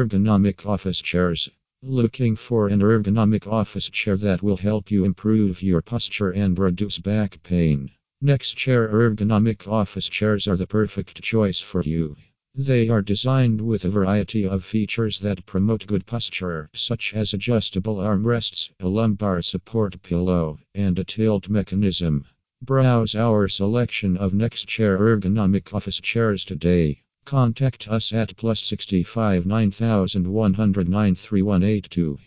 Ergonomic office chairs. Looking for an ergonomic office chair that will help you improve your posture and reduce back pain? NextChair ergonomic office chairs are the perfect choice for you. They are designed with a variety of features that promote good posture, such as adjustable armrests, a lumbar support pillow, and a tilt mechanism. Browse our selection of NextChair ergonomic office chairs today. Contact us at plus 65 9109 3182.